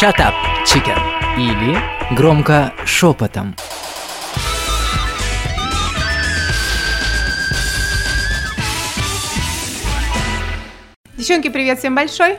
Shut up, chicken. Или громко шепотом. Девчонки, привет всем большой.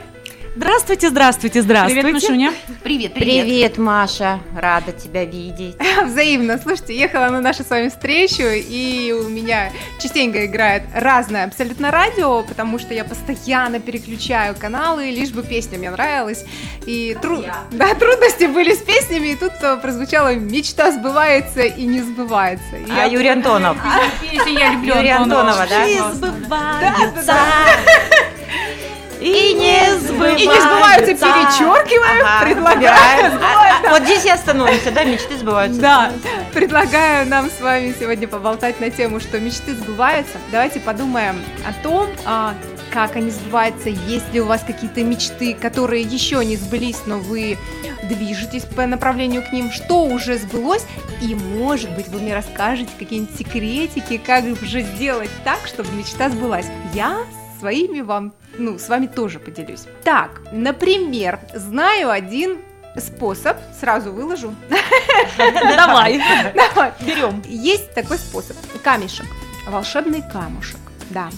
Здравствуйте, здравствуйте, здравствуйте. Привет, Машуня. Привет, привет. Привет, Маша. Рада тебя видеть. Взаимно. Слушайте, ехала на нашу с вами встречу, и у меня частенько играет разное абсолютно радио, потому что я постоянно переключаю каналы, лишь бы песня мне нравилась. И тру... да, трудности были с песнями, и тут э, прозвучала «Мечта сбывается и не сбывается». И А я- Юрий Антонов. Песня я люблю Юрия Антонова, да? И сбываются. И не сбываются. И не сбываются, перечеркиваю, Ага, предлагаю. А, а, Вот здесь и остановимся, да, мечты сбываются. Да, предлагаю нам с вами сегодня поболтать на тему, что мечты сбываются. Давайте подумаем о том, а, как они сбываются, есть ли у вас какие-то мечты, которые еще не сбылись, но вы движетесь по направлению к ним, что уже сбылось, и, может быть, вы мне расскажете какие-нибудь секретики, как же сделать так, чтобы мечта сбылась. Я своими вам, ну, с вами тоже поделюсь. Так, например, знаю один способ, сразу выложу, Давай, Давай. берем. Есть такой способ. Камешек. Волшебный камушек. Да.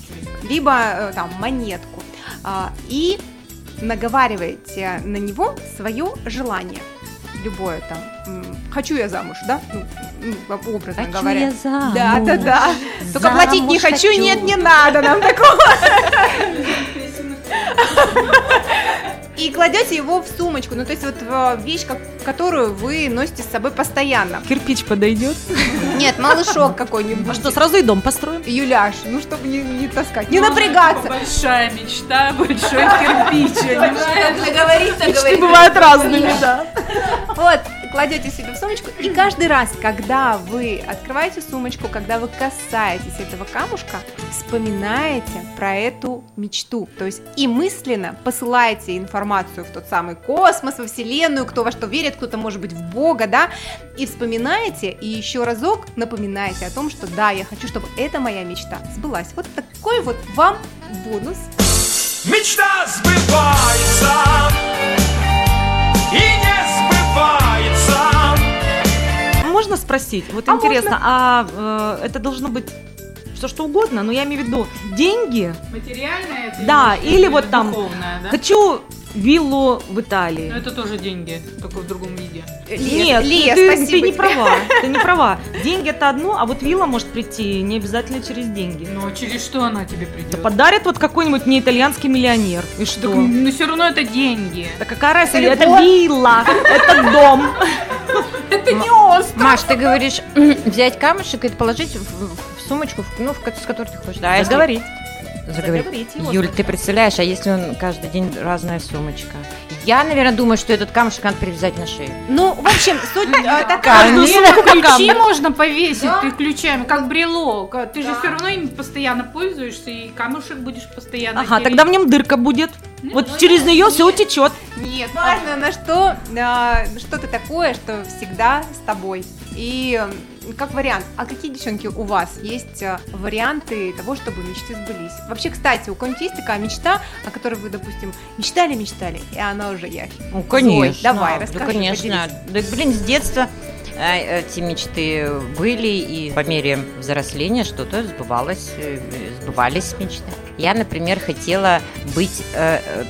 Либо э, там монетку. А, И наговариваете на него свое желание. Любое там. Хочу я замуж, да? Ну, ну, образно Хочу говоря. я замуж. Да, да, да. Только платить не Замуж хочу, нет, не надо нам такого. И кладете его в сумочку, ну то есть вот в вещь, как- которую вы носите с собой постоянно. Кирпич подойдет. Нет, малышок какой-нибудь. А что, сразу и дом построим? Юляш, ну чтобы не, не таскать, не напрягаться. Большая мечта, большой кирпич. Договориться, Мечты бывают разными, да. Вот, кладете себе в сумочку, и каждый раз, когда вы открываете сумочку, когда вы касаетесь этого камушка, вспоминаете про эту мечту. То есть и мысленно посылаете информацию в тот самый космос, во Вселенную, кто во что верит, кто-то может быть в Бога, да, и вспоминаете, и еще разок напоминаете о том, что да, я хочу, чтобы эта моя мечта сбылась. Вот такой вот вам бонус. Мечта сбывается и не спросить? Вот А интересно, а э, это должно быть все что угодно, но я имею в виду деньги. Материальное Да, или или вот там духовное, да? Хочу виллу в Но Италии. это тоже деньги, только в другом виде. Лия, Нет, Лия, ты, спасибо ты не тебе. права, ты не права. Деньги это одно, а вот вилла может прийти не обязательно через деньги. Но через что она тебе придет? Да подарит вот какой-нибудь мне итальянский миллионер. И Так, что? но все равно это деньги. Да какая разница? Это Это, вилла, это дом. Это не остров. Маш, ты говоришь, взять камушек и положить в, сумочку, ну, с которой ты хочешь. Да, если- Заговорить. Заговорить. Заговорить, Юль, ты представляешь, а если он каждый день разная сумочка? Я, наверное, думаю, что этот камушек надо привязать на шею. Ну, в общем, суть э, такая. Сумку ключи можно повесить ты ключами, как брелок. Ты же все равно им постоянно пользуешься, и камушек будешь постоянно Ага, тогда в нем дырка будет. Ну, Вот ну, через нее все утечет. Нет, важно на что, а, что-то такое, что всегда с тобой. И как вариант, а какие, девчонки, у вас есть а, варианты того, чтобы мечты сбылись? Вообще, кстати, у кого-нибудь есть такая мечта, о которой вы, допустим, мечтали-мечтали, и она уже яхи? Ну, конечно. давай, Ну, расскажи, конечно. Да, блин, с детства э, эти мечты были, и по мере взросления что-то сбывалось, э, сбывались мечты. Я, например, хотела быть э, э,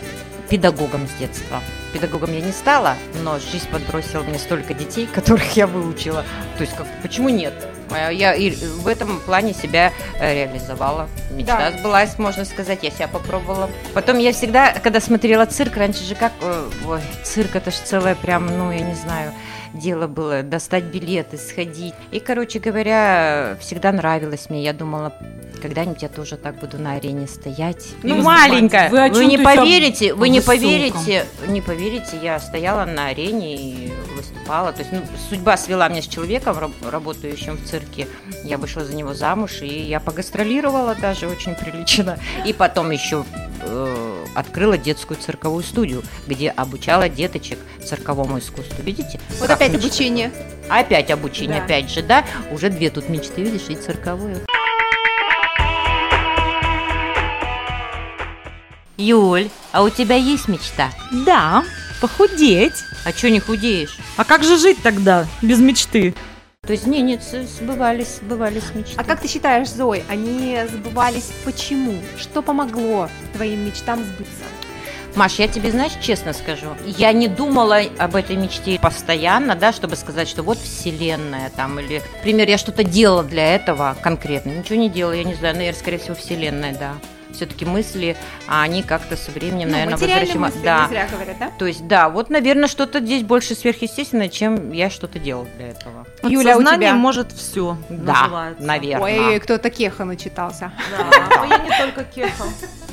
педагогом с детства. Педагогом я не стала, но жизнь подбросила мне столько детей, которых я выучила. То есть, как, почему нет? Э, Я и в этом плане себя э, реализовала. Мечта Да. сбылась, можно сказать, я себя попробовала. Потом я всегда, когда смотрела цирк, раньше же как, э, ой, цирк это же целое прям, ну, я не знаю, дело было достать билеты, сходить. И, короче говоря, всегда нравилось мне. Я думала, когда-нибудь я тоже так буду на арене стоять. Ну, маленькая. Вы Вы, не поверите, вы не высоком? поверите, не поверите, я стояла на арене и выступала. То есть, ну, судьба свела меня с человеком, раб- работающим в цирке. Я вышла за него замуж, и я погастролировала даже очень прилично. И потом еще э, открыла детскую цирковую студию, где обучала деточек цирковому искусству. Видите? Вот как опять мечта? обучение. Опять обучение, Да. опять же, да? Уже две тут мечты, видишь, и цирковую. Юль, а у тебя есть мечта? Да, Похудеть. А что не худеешь? А как же жить тогда без мечты? То есть, не, нет, сбывались, сбывались мечты. А как ты считаешь, Зой, они сбывались почему? Что помогло твоим мечтам сбыться? Маш, я тебе, знаешь, честно скажу, я не думала об этой мечте постоянно, да, чтобы сказать, что вот вселенная там, или, например, я что-то делала для этого конкретно. Ничего не делала, я не знаю, наверное, скорее всего, вселенная, да. Все-таки мысли, а они как-то со временем, Ну, наверное, возвращаются. Да. зря говорят, да? То есть, да, вот, наверное, что-то здесь больше сверхъестественное, чем я что-то делала для этого. Юля, у Сознание тебя? может все. Да, наверное. Ой, кто-то кеха начитался. Да, я не только кеха.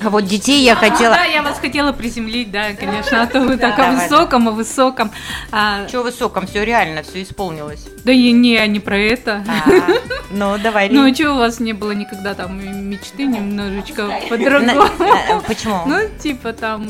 А вот детей я хотела... Да, я вас хотела приземлить, да, конечно, а то вы так о высоком, о высоком. А, Чего высоком, все реально, все исполнилось. Да и не, не про это. А, Ну, давай, Ну, а чего у вас не было никогда там мечты немножечко по-другому? на- Почему? Ну, типа там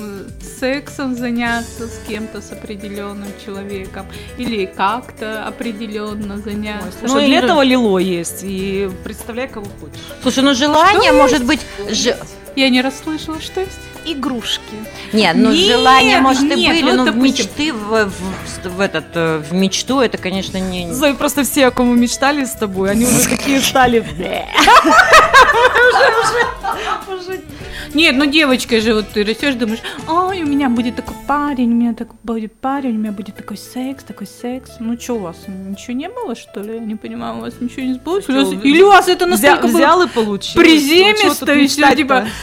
сексом заняться с кем-то, с определенным человеком, или как-то определенно заняться. Слушай, Ну, для и- этого лило есть. И представляй, кого хочешь. Слушай, ну желание может быть... ж- Я не расслышала, что есть. Игрушки. Нет, ну Нет, желания, может, и нет, были, ну, но допустим- мечты, в, в- в этот, э, в мечту это, конечно, не... Зои, просто все, о ком мы мечтали с тобой, они уже такие стали. Нет, ну девочка же, вот ты растешь, думаешь, ой, у меня будет такой парень, у меня так будет парень, у меня будет такой секс, такой секс. Ну что у вас, ничего не было, что ли? Я не понимаю, у вас ничего не сбылось? Или, у вас- или у вас это настолько было Взял и получил. приземисто, и всё, типа...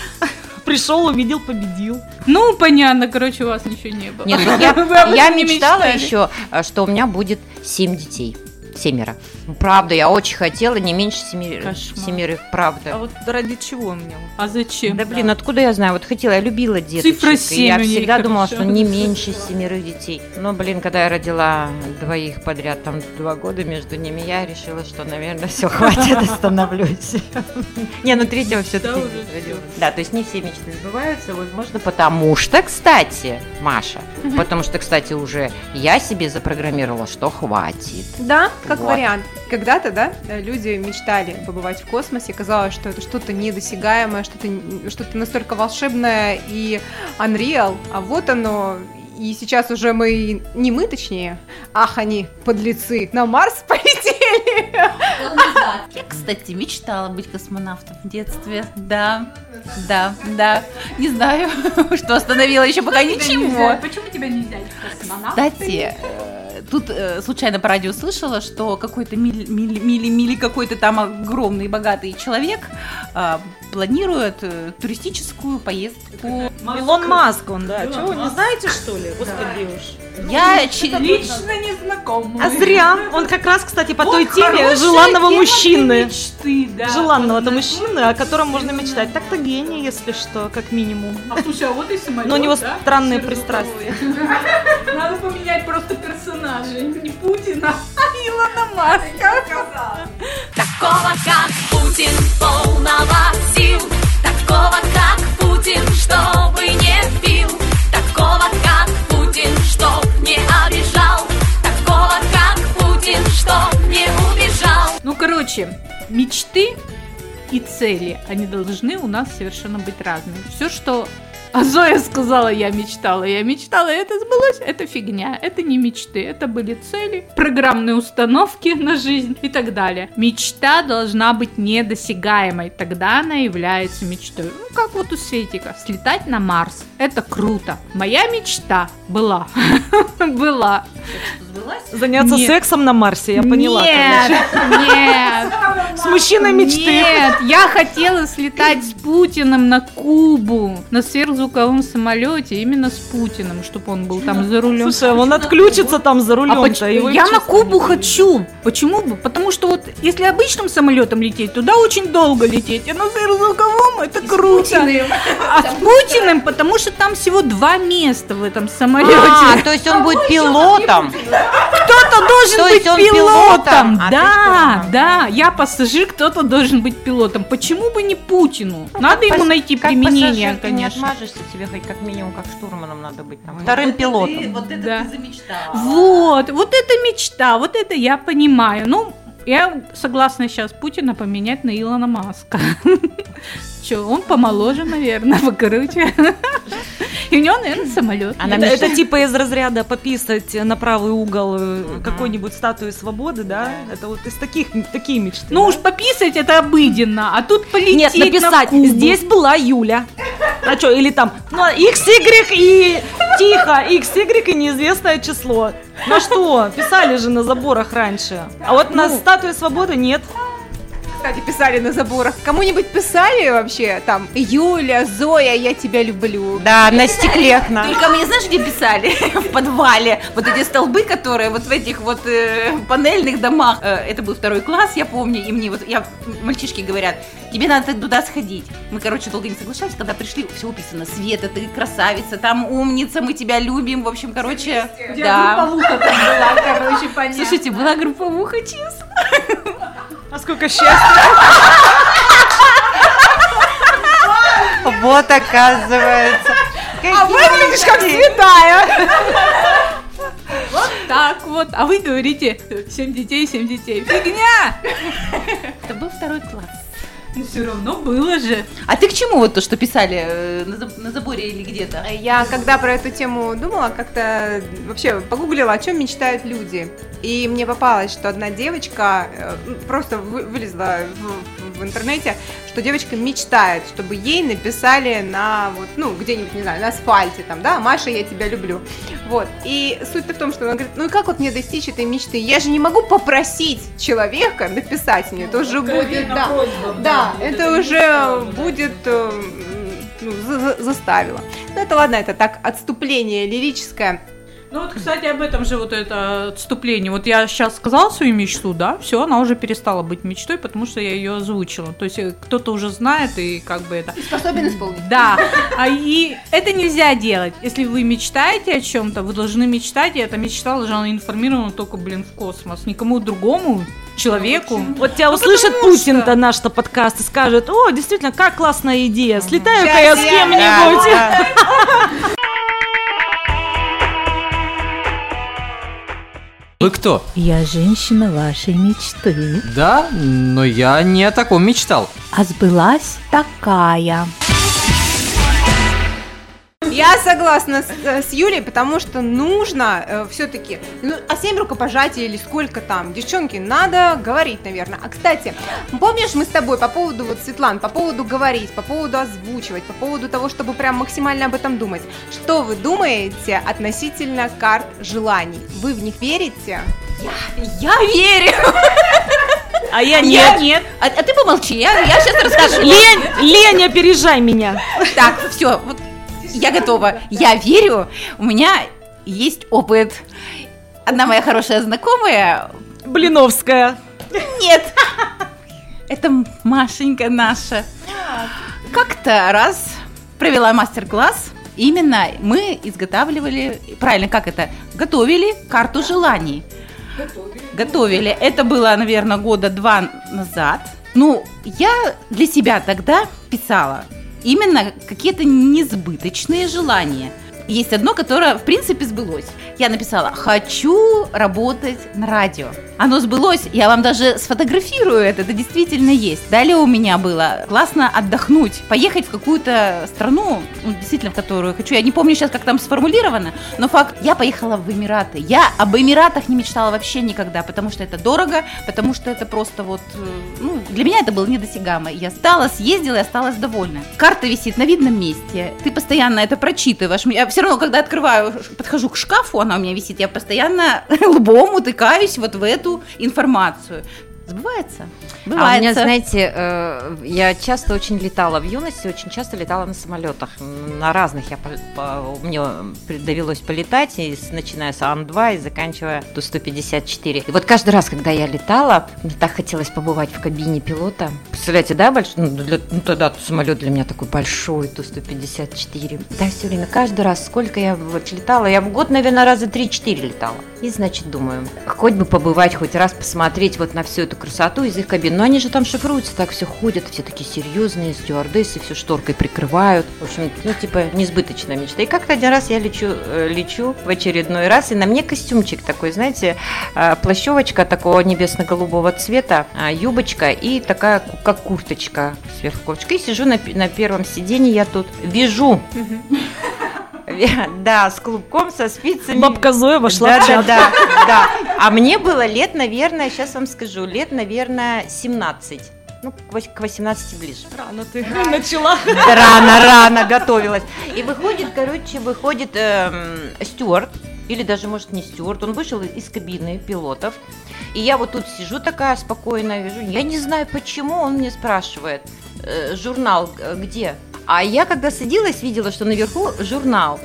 Пришел, увидел, победил. Ну, понятно, короче, у вас ничего не было. Нет, ну я, я мечтала мечтали. еще, э, что у меня будет семь детей. Семеро. Правда, я очень хотела, не меньше семи, семерых, А правда. вот ради чего мне? А зачем? Да блин, откуда я знаю? Вот хотела, я любила деточек. Цифра и семь Я у ней всегда думала, что не меньше семерых детей. Но, блин, когда я родила двоих подряд, там два года между ними, я решила, что, наверное, все, хватит, остановлюсь. Не, ну третьего все-таки Да. Да, то есть не все мечты сбываются, возможно, потому что, кстати, Маша, потому что, кстати, уже я себе запрограммировала, что хватит. Да, как Вот. вариант. Когда-то, да, люди мечтали побывать в космосе, казалось, что это что-то недосягаемое, что-то что-то настолько волшебное и unreal, а вот оно. И сейчас уже мы, не мы точнее, ах они, подлецы, на Марс полетели. Я, кстати, мечтала быть космонавтом в детстве. Да, да, да. Не знаю, что остановило еще пока ничего. Почему тебя нельзя космонавт? Кстати, э, тут э, случайно по радио слышала, что какой-то мили, мили, мили, мили какой-то там огромный богатый человек а, планирует э, туристическую поездку. Илон Маск, он, да. Чего, не знаете, что ли? Господи уж. Я чи- Лично не знаком. А зря. Он как раз, кстати, по той теме желанного мужчины. Мечты, да. Желанного-то мужчины, о котором можно мечтать. Так-то гений, если что, как минимум. А слушай, а вот и самолет, Но у него да? странные пристрастия. Надо поменять просто персонажей. Не Путина, а Илона Маска. Такого, как Путин, полного сил Такого, как Путин, чтобы не пил Такого, как Путин, чтоб не обижал Такого, как Путин, чтоб не убежал Ну, короче, мечты и цели, они должны у нас совершенно быть разными. Все, что а Зоя сказала, я мечтала, я мечтала, и это сбылось, это фигня, это не мечты, это были цели, программные установки на жизнь и так далее. Мечта должна быть недосягаемой, тогда она является мечтой. Ну, как вот у Светика, слетать на Марс, это круто. Моя мечта была, была. Заняться сексом на Марсе, я поняла. Нет, нет. С мужчиной мечты. Нет, я хотела слетать с Путиным на Кубу на сверхзвуковом самолете именно с Путиным, чтобы он был там за рулем. Слушай, он отключится там за А рулем поч- я на Кубу хочу. Почему бы? Потому что вот если обычным самолетом лететь, туда очень долго лететь, а на сверхзвуковом это круто. А с Путиным, потому что там всего два места в этом самолете. А, то есть он будет пилотом. Кто-то должен То быть пилотом. пилотом, а ты да, да, я пассажир, кто-то должен быть пилотом. Почему бы не Путину? Надо ему Пас- найти как применение, пассажир ты не конечно. отмажешься, тебе хоть как минимум как штурманом надо быть там. Вторым пилотом. вот это Да. ты замечтала. Вот, вот это мечта, вот это я понимаю. Ну, Я согласна сейчас Путина поменять на Илона Маска. Че, он помоложе, наверное, покруче. И у него, наверное, самолет. Она это, это типа из разряда пописать на правый угол э, какой-нибудь статуи свободы, да? Это вот из таких такие мечты. Ну да? уж пописать это обыденно, а тут полететь Нет, написать, на Кубу. здесь была Юля. А что, или там, ну, XY и тихо, XY и неизвестное число. На что? Писали же на заборах раньше. А вот на статуе свободы нет. Кстати, писали на заборах. Кому-нибудь писали вообще там Юля, Зоя, я тебя люблю. Да, на стекле на. Только мне знаешь, где писали? В подвале. Вот эти столбы, которые вот в этих вот э, панельных домах. Э, это был второй класс, я помню, и мне вот, я, мальчишки говорят, тебе надо туда сходить. Мы, короче, долго не соглашались, когда пришли, все уписано. Света, ты красавица, там умница, мы тебя любим. В общем, короче, да. Групповуха там была, короче, понятно. Слушайте, была групповуха, честно. А сколько счастья. Вот оказывается. А выглядишь как святая. Так вот, а вы говорите, семь детей, семь детей. Фигня! Это был второй класс. Ну все равно было же. А ты к чему вот то, что писали э, на, заб- на заборе или где-то? Я когда про эту тему думала, как-то вообще погуглила, о чем мечтают люди. И мне попалось, что одна девочка э, просто вы- вылезла в, в интернете, что девочка мечтает, чтобы ей написали на вот, ну, где-нибудь, не знаю, на асфальте там, да, Маша, я тебя люблю. Вот. И суть-то в том, что она говорит, ну и как вот мне достичь этой мечты? Я же не могу попросить человека написать мне, это уже будет, да, да, это уже будет э, ну, за- за- заставило. Ну это ладно, это так отступление лирическое. Ну вот, кстати, об этом же вот это отступление. Вот я сейчас сказала свою мечту, да, все, она уже перестала быть мечтой, потому что я ее озвучила. То есть э, кто-то уже знает и как бы это... Способен исполнить. Да, а и это нельзя делать. Если вы мечтаете о чем-то, вы должны мечтать, и эта мечта должна информирована только, блин, в космос. Никому другому человеку. Вот тебя услышит Путин-то наш-то подкаст и скажет, о, действительно, как классная идея, слетаю-ка я с кем-нибудь. Вы кто? Я женщина вашей мечты. Да, но я не о таком мечтал. А сбылась такая. Я согласна с, э, с Юлей, потому что нужно все-таки, ну, а семь рукопожатий или сколько там, девчонки, надо говорить, наверное. А, кстати, помнишь, мы с тобой по поводу, вот, Светлан, по поводу говорить, по поводу озвучивать, по поводу того, чтобы прям максимально об этом думать. Что вы думаете относительно карт желаний? Вы в них верите? Я верю. А я Я нет. нет. А, а ты помолчи, я, я сейчас расскажу. Лень, лень, опережай меня. Так, все, вот я готова. Я верю. У меня есть опыт. Одна моя хорошая знакомая. Блиновская. Нет. Это Машенька наша. Как-то раз провела мастер-класс. Именно мы изготавливали, правильно, как это? Готовили карту желаний. Готовили. Это было, наверное, года два назад. Ну, я для себя тогда писала именно какие-то несбыточные желания. Есть одно, которое, в принципе, сбылось. Я написала «Хочу работать на радио». Оно сбылось, я вам даже сфотографирую это, это действительно есть. Далее у меня было классно отдохнуть, поехать в какую-то страну, ну, действительно, в которую хочу. Я не помню сейчас, как там сформулировано, но факт, я поехала в Эмираты. Я об Эмиратах не мечтала вообще никогда, потому что это дорого, потому что это просто вот, э, ну, для меня это было недосягаемо. Я стала, съездила и осталась довольна. Карта висит на видном месте, ты постоянно это прочитываешь. Я все равно, когда открываю, подхожу к шкафу, она у меня висит, я постоянно лбом утыкаюсь вот в эту информацию. Сбывается? А Бывает. у меня, знаете, э, я часто очень летала в юности, очень часто летала на самолетах. На разных я по- по- мне довелось полетать, и начиная с Ан-2 и заканчивая Ту-154. И вот каждый раз, когда я летала, мне так хотелось побывать в кабине пилота. Представляете, да, больш... ну, для- ну, тогда самолет для меня такой большой, Ту-154. Да, все время, каждый раз, сколько я вот летала, я в год, наверное, раза 3-4 летала. И, значит, думаю, хоть бы побывать, хоть раз посмотреть вот на всю эту красоту из их кабин. Но они же там шифруются, так все ходят, все такие серьезные, стюардессы все шторкой прикрывают. В общем, ну, типа, несбыточная мечта. И как-то один раз я лечу, э, лечу в очередной раз, и на мне костюмчик такой, знаете, э, плащевочка такого небесно-голубого цвета, а, юбочка и такая, как курточка сверху кофточка. И сижу на, на первом сиденье, я тут вяжу. Да, с клубком, со спицами. Бабка Зоя вошла да, в чат. Да, да, да. А мне было лет, наверное, сейчас вам скажу, лет, наверное, 17. Ну, к вось- к 18 ближе. Рано ты начала. Рано, рано готовилась. И выходит, короче, выходит эм, стюард, или даже, может, не стюард, он вышел из кабины пилотов. И я вот тут сижу такая спокойная, вижу, я не знаю, почему он мне спрашивает, э, журнал э, где? А я, когда садилась, видела, что наверху журнал.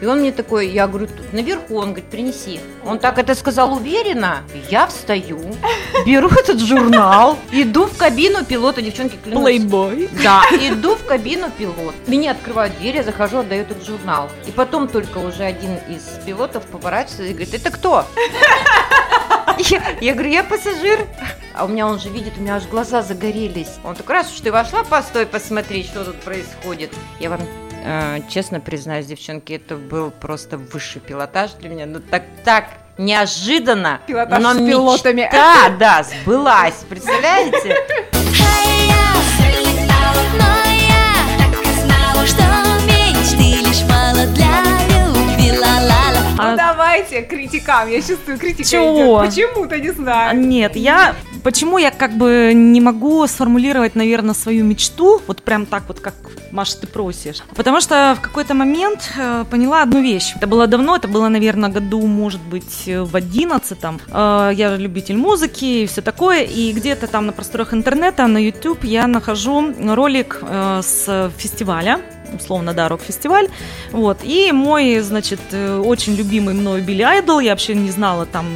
И он мне такой, я говорю, тут наверху, он говорит, принеси. Он так это сказал уверенно. Я встаю, беру этот журнал, иду в кабину пилота, девчонки, клянусь. Плейбой. Да, иду в кабину пилот. Мне открывают дверь, я захожу, отдаю этот журнал. И потом только уже один из пилотов поворачивается и говорит, это кто? Я, я говорю, я пассажир. А у меня он же видит, у меня аж глаза загорелись. Он такой, раз уж ты вошла, постой, посмотри, что тут происходит. Я вам честно признаюсь, девчонки, это был просто высший пилотаж для меня. Ну так, так неожиданно. Пилотаж но с пилотами. мечта, да, сбылась. Представляете? Ну А- давайте критикам, я чувствую, критика Чего? идет. Почему-то не А, знаю. Нет, я почему я как бы не могу сформулировать, наверное, свою мечту, вот прям так вот, как Маша, ты просишь. Потому что в какой-то момент э, поняла одну вещь. Это было давно, это было, наверное, году, может быть, э, в одиннадцатом. Э, я любитель музыки и все такое, и где-то там на просторах интернета, на YouTube я нахожу ролик э, с фестиваля условно, да, рок-фестиваль, вот, и мой, значит, э, очень любимый мною Билли Айдол, я вообще не знала, там,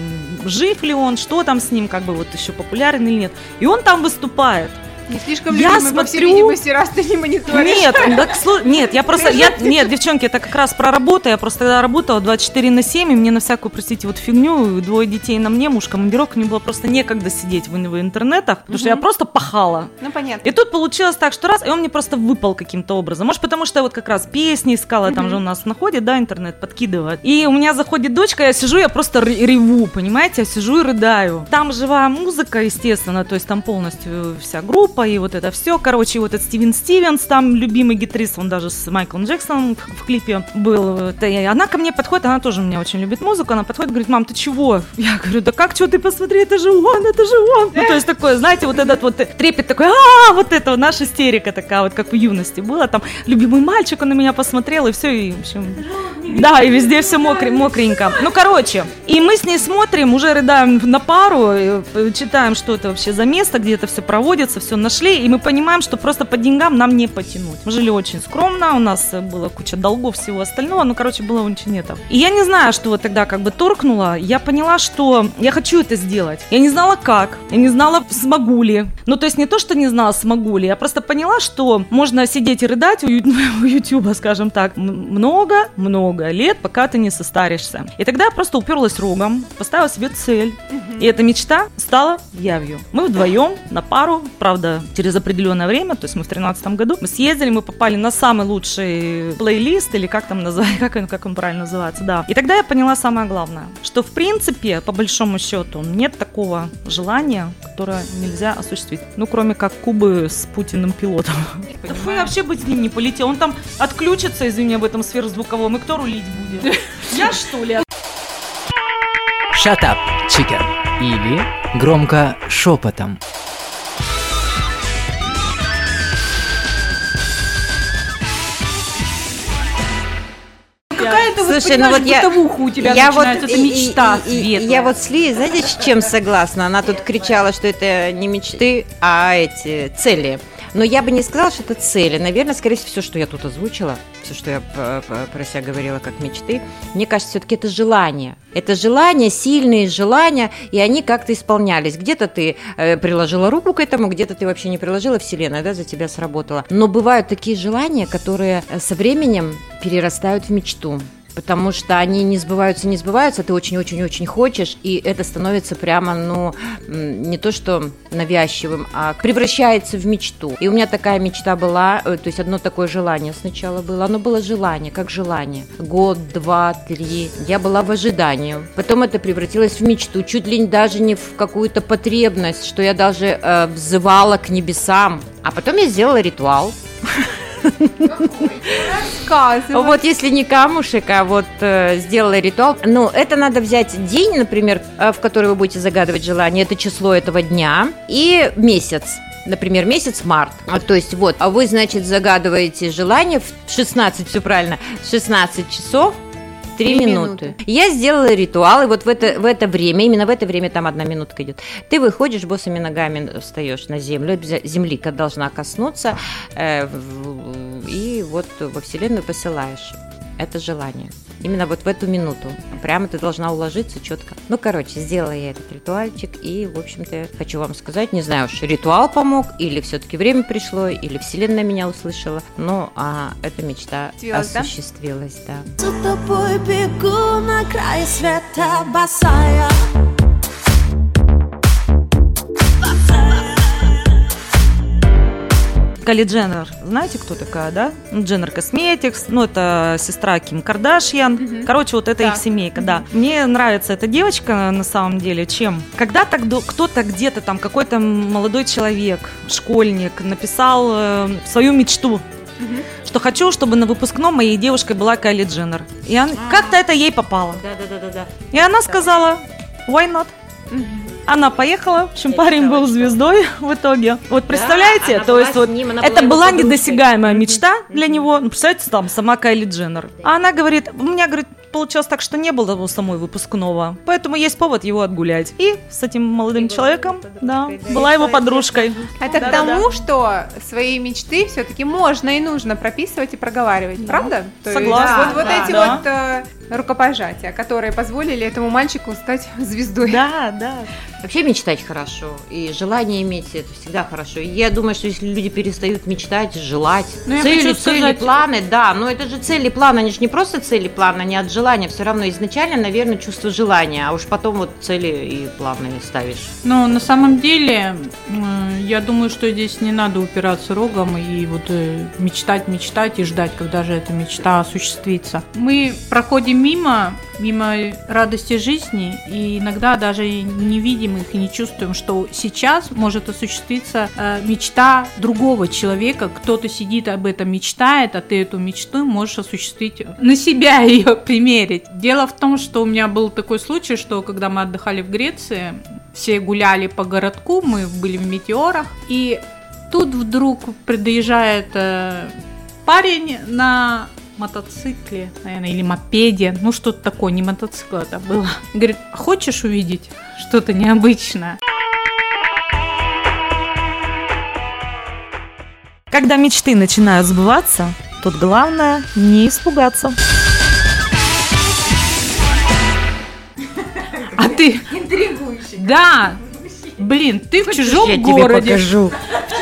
жив ли он, что там с ним, как бы вот еще популярен или нет, и он там выступает, Не слишком Я любимый, по всей смотрю- видимости, раз ты не мониторишь. нет, так нет, я просто, я, нет, девчонки, это как раз про работу, я просто тогда работала 24 на 7, и мне на всякую, простите, вот фигню, двое детей на мне, муж командировка, мне было просто некогда сидеть в, в интернетах, потому что я просто пахала. Ну, понятно. И тут получилось так, что раз, и он мне просто выпал каким-то образом. Может, потому что я вот как раз песни искала, там же у нас находит, да, интернет, подкидывает. И у меня заходит дочка, я сижу, я просто реву, понимаете, я сижу и рыдаю. Там живая музыка, естественно, то есть там полностью вся группа и вот это все. Короче, вот этот Стивен Стивенс, там любимый гитарист, он даже с Майклом Джексоном в, клипе был. Она ко мне подходит, она тоже меня очень любит музыку, она подходит, говорит, мам, ты чего? Я говорю, да как, что ты посмотри, это же он, это же он. Ну, то есть такое, знаете, вот этот вот трепет такой, а, вот это наша истерика такая, вот как в юности была, там, любимый мальчик, он на меня посмотрел, и все, и, в общем, да, и везде все мокре, мокренько. Ну, короче, и мы с ней смотрим, уже рыдаем на пару, э, читаем, что это вообще за место, где это все проводится, все нашли, и мы понимаем, что просто по деньгам нам не потянуть. Мы жили очень скромно, у нас э, была куча долгов, всего остального, ну, короче, было очень это. И я не знаю, что вот тогда как бы торкнуло, я поняла, что я хочу это сделать. Я не знала как, я не знала, смогу ли. Ну, то есть не то, что не знала, смогу ли, я просто поняла, что можно сидеть и рыдать у, Ютуба, скажем так, много-много лет, пока ты не состаришься. И тогда я просто уперлась рогом, поставила себе цель. И эта мечта стала явью. Мы вдвоем на пару, правда, через определенное время, то есть мы в 2013 году, мы съездили, мы попали на самый лучший плейлист, или как там называется, как он, как он правильно называется, да. И тогда я поняла самое главное, что в принципе, по большому счету, нет такого желания, которое нельзя осуществить. Ну, кроме как Кубы с Путиным пилотом. Я вообще быть с ним не полетел. Он там отключится, извини, в этом сверхзвуковом, и кто рулить будет? Я что ли? Shut up, chicken. Или громко шепотом. Вот, Слушай, ну понимаешь, вот я- у тебя я вот, это и- мечта и- и- светлая. Я вот с Ли, знаете, с чем согласна? Она тут кричала, что это не мечты, а эти цели. Но я бы не сказала, что это цели. Наверное, скорее всего, все, что я тут озвучила, все, что я про себя говорила как мечты, мне кажется, все-таки это желание. Это желания, сильные желания, и они как-то исполнялись. Где-то ты э, приложила руку к этому, где-то ты вообще не приложила, вселенная да, за тебя сработала. Но бывают такие желания, которые э, со временем перерастают в мечту. Потому что они не сбываются, не сбываются, ты очень-очень-очень хочешь, и это становится прямо, ну, не то что навязчивым, а превращается в мечту. И у меня такая мечта была, э, то есть одно такое желание сначала было, оно было желание, как желание. Год, два, три, я была в ожидании. Потом это превратилось в мечту, чуть ли даже не в какую-то потребность, что я даже э, взывала к небесам. А потом я сделала ритуал. Рассказывай. Вот если не камушек, а вот э, сделала ритуал. Ну, это надо взять день, например, э, в который вы будете загадывать желание, это число этого дня, и месяц. Например, месяц март. А, То есть вот, а вы, значит, загадываете желание в 16, все правильно, в 16 часов 3 Три минуты. минуты. Я сделала ритуал, и вот в это, в это время, именно в это время, там одна минутка идет, ты выходишь, босыми ногами встаешь на землю, землика должна коснуться, э, и вот во Вселенную посылаешь это желание. Именно вот в эту минуту. Прямо ты должна уложиться четко. Ну, короче, сделала я этот ритуальчик, и, в общем-то, хочу вам сказать, не знаю уж, ритуал помог, или все-таки время пришло, или Вселенная меня услышала, но а, эта мечта Осуществилась, да? да. За тобой бегу на край света босая Кали Дженнер, знаете, кто такая, да? Ну, Дженнер Косметикс, ну, это сестра Ким Кардашьян. Короче, вот это Да. их семейка, да. Мне нравится эта девочка на самом деле, чем? Когда-то кто-то где-то там, какой-то молодой человек, школьник, написал э, свою мечту, что хочу, чтобы на выпускном моей девушкой была Кайли Дженнер. И он- как-то это ей попало. Да, да, да, да, да. И она сказала, why not? Она поехала, в общем, парень был звездой в итоге. Вот представляете, она то есть вот ним, это была недосягаемая мечта для него. Ну, представляете, там сама Кайли Дженнер. А она говорит, у меня, говорит, получилось так, что не было у самой выпускного, поэтому есть повод его отгулять. И с этим молодым человеком, да, была его подружкой. Это к Да-да-да. тому, что свои мечты все-таки можно и нужно прописывать и проговаривать, правда? То есть согласна. вот, вот Да, эти да. вот э, рукопожатия, которые позволили этому мальчику стать звездой. Да, да. Вообще мечтать хорошо, и желание иметь это всегда хорошо. И Я думаю, что если люди перестают мечтать, желать, Ну, я цели, цели, сказать- планы, да, но это же цели, планы, они же не просто цели, планы, они от желания, все равно изначально, наверное, чувство желания, а уж потом вот цели и планы ставишь. Но на самом деле, я думаю, что здесь не надо упираться рогом и вот э, мечтать, мечтать и ждать, когда же эта мечта осуществится. Мы проходим мимо, мимо радости жизни, и иногда даже не видим их и не чувствуем, что сейчас может осуществиться э, мечта другого человека. Кто-то сидит об этом мечтает, а ты эту мечту можешь осуществить на себя ее примерить. Дело в том, что у меня был такой случай, что когда мы отдыхали в Греции, все гуляли по городку, мы были в метеорах, и тут вдруг приезжает э, парень на мотоцикле, наверное, или мопеде, ну что-то такое, не мотоцикл это было. Говорит, хочешь увидеть что-то необычное? Когда мечты начинают сбываться, тут главное не испугаться. А ты... Интригующий. Да. Блин, ты в чужом Я тебе городе, покажу.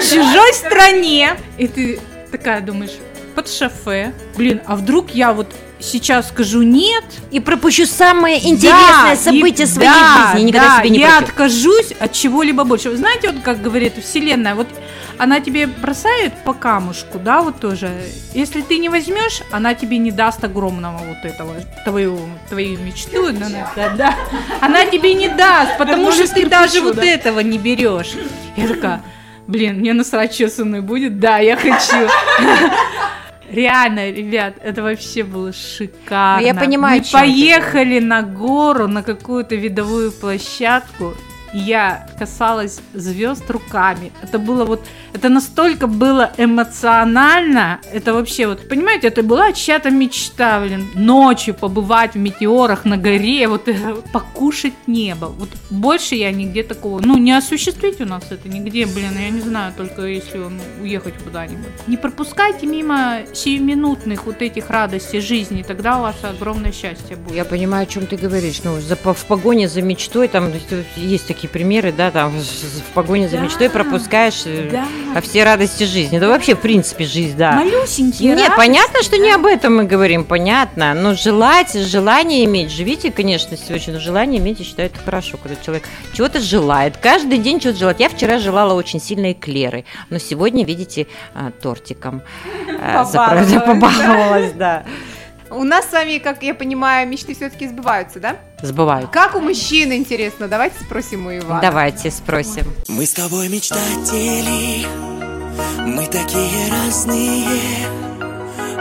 в чужой стране. И ты такая думаешь, под шофе. Блин, а вдруг я вот сейчас скажу нет, И пропущу самое Да, интересное и- событие своей да, жизни, и никогда да, себе не я пропущу. откажусь от чего-либо больше. Вы знаете, вот как говорит Вселенная, вот она тебе бросает по камушку, да, вот тоже. Если ты не возьмешь, она тебе не даст огромного вот этого, твою, твою мечту. да, да, да. Она тебе не даст, потому что ты даже вот да. этого не берешь. Я такая, блин, мне насрать, что со мной будет. Да, я хочу. Реально, ребят, это вообще было шикарно. Ну, я понимаю, Мы поехали на гору, на какую-то видовую площадку. и Я касалась звезд руками. Это было вот, это настолько было эмоционально. Это вообще вот, понимаете, это была чья-то мечта, блин, ночью побывать в метеорах на горе, вот покушать небо. Вот больше я нигде такого, ну не осуществить у нас это нигде, блин, я не знаю, только если он уехать куда-нибудь. Не пропускайте мимо сиюминутных вот этих радостей жизни, тогда у вас огромное счастье будет. Я понимаю, о чем ты говоришь. Ну, за, в погоне за мечтой, там есть такие примеры, да, там в- в погоне за Да. мечтой пропускаешь э, Да. А все радости жизни. Это вообще, в принципе, жизнь, да. Малюсенькие Нет, радости, понятно, что не да. об этом мы говорим, понятно. Но желать, желание иметь, живите, конечно, очень, но желание иметь, я считаю, это хорошо, когда человек чего-то желает, каждый день чего-то желает. Я вчера желала очень сильно эклеры, но сегодня, видите, а, тортиком а, Побаловалась, побаловалась, да. У нас с вами, как я понимаю, мечты все-таки сбываются, да? Сбывают. Как у мужчин, интересно? Давайте спросим у Ивана. Давайте спросим. Мы с тобой мечтатели, мы такие разные,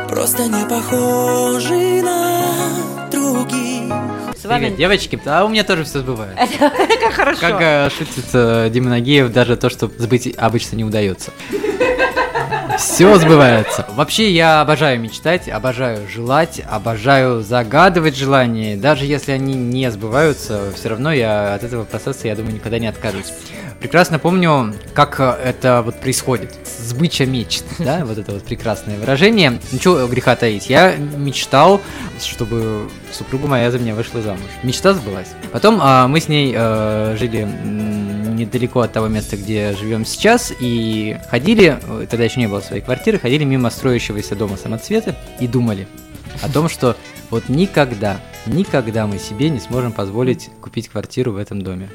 просто не похожи на других. С вами Привет, девочки. А у меня тоже все сбывается. как хорошо. Как э, шутит э, Дима Нагиев, даже то, что сбыть обычно не удается. Все сбывается. Вообще, я обожаю мечтать, обожаю желать, обожаю загадывать желания. Даже если они не сбываются, все равно я от этого процесса, я думаю, никогда не откажусь. Прекрасно помню, как э, это вот происходит. Сбыча мечт, да, вот это вот прекрасное выражение. Ничего греха таить. Я мечтал, чтобы супруга моя за меня вышла замуж. Мечта сбылась. Потом а, мы с ней э, жили недалеко от того места, где живем сейчас, и ходили, э, тогда еще не было своей квартиры, ходили мимо строящегося дома самоцветы и думали о том, что вот никогда, никогда мы себе не сможем позволить купить квартиру в этом доме.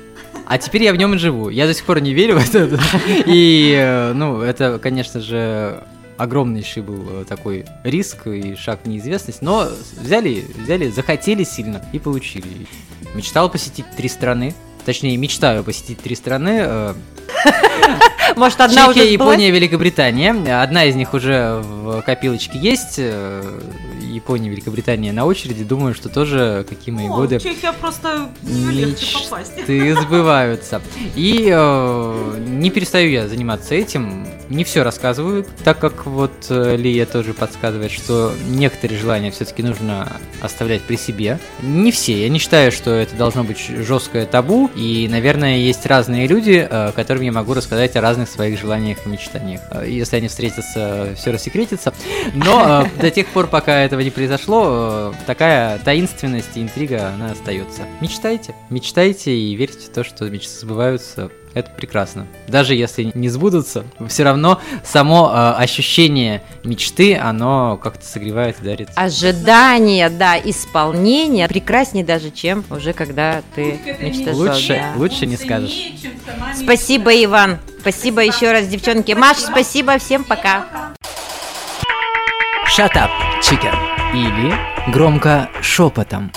А теперь я в нем и живу. Я до сих пор не верю в это. И, э, ну, это, конечно же, огромнейший был э, такой риск и шаг в неизвестность, но взяли, взяли, захотели сильно и получили. Мечтал посетить три страны, точнее, мечтаю посетить три страны. э, Может, одна Чехия? Япония, Великобритания. Одна из них уже в копилочке есть. Япония, Великобритания на очереди. Думаю, что тоже какие мои О, годы Чехия просто мечты сбываются. И э, не перестаю я заниматься этим. Не все рассказываю, так как вот э, Лия тоже подсказывает, что некоторые желания все-таки нужно оставлять при себе. Не все. Я не считаю, что это должно быть жесткое табу. И, наверное, есть разные люди, э, которым я могу рассказать о разных своих желаниях и мечтаниях. Э, Если они встретятся, все рассекретится. Но до тех пор, пока этого не произошло, э, такая таинственность и интрига, она остается. Мечтайте, мечтайте и верьте в то, что мечты сбываются. Это прекрасно. Даже если не сбудутся, все равно само э, ощущение мечты, оно как-то согревает и дарит. Ожидание, да, исполнение прекраснее даже, чем уже когда ты мечтаешь. Лучше, да. лучше не скажешь. Спасибо, Иван. Спасибо еще раз, девчонки. Маш, спасибо, всем пока. Shut up, chicken. Или громко шепотом.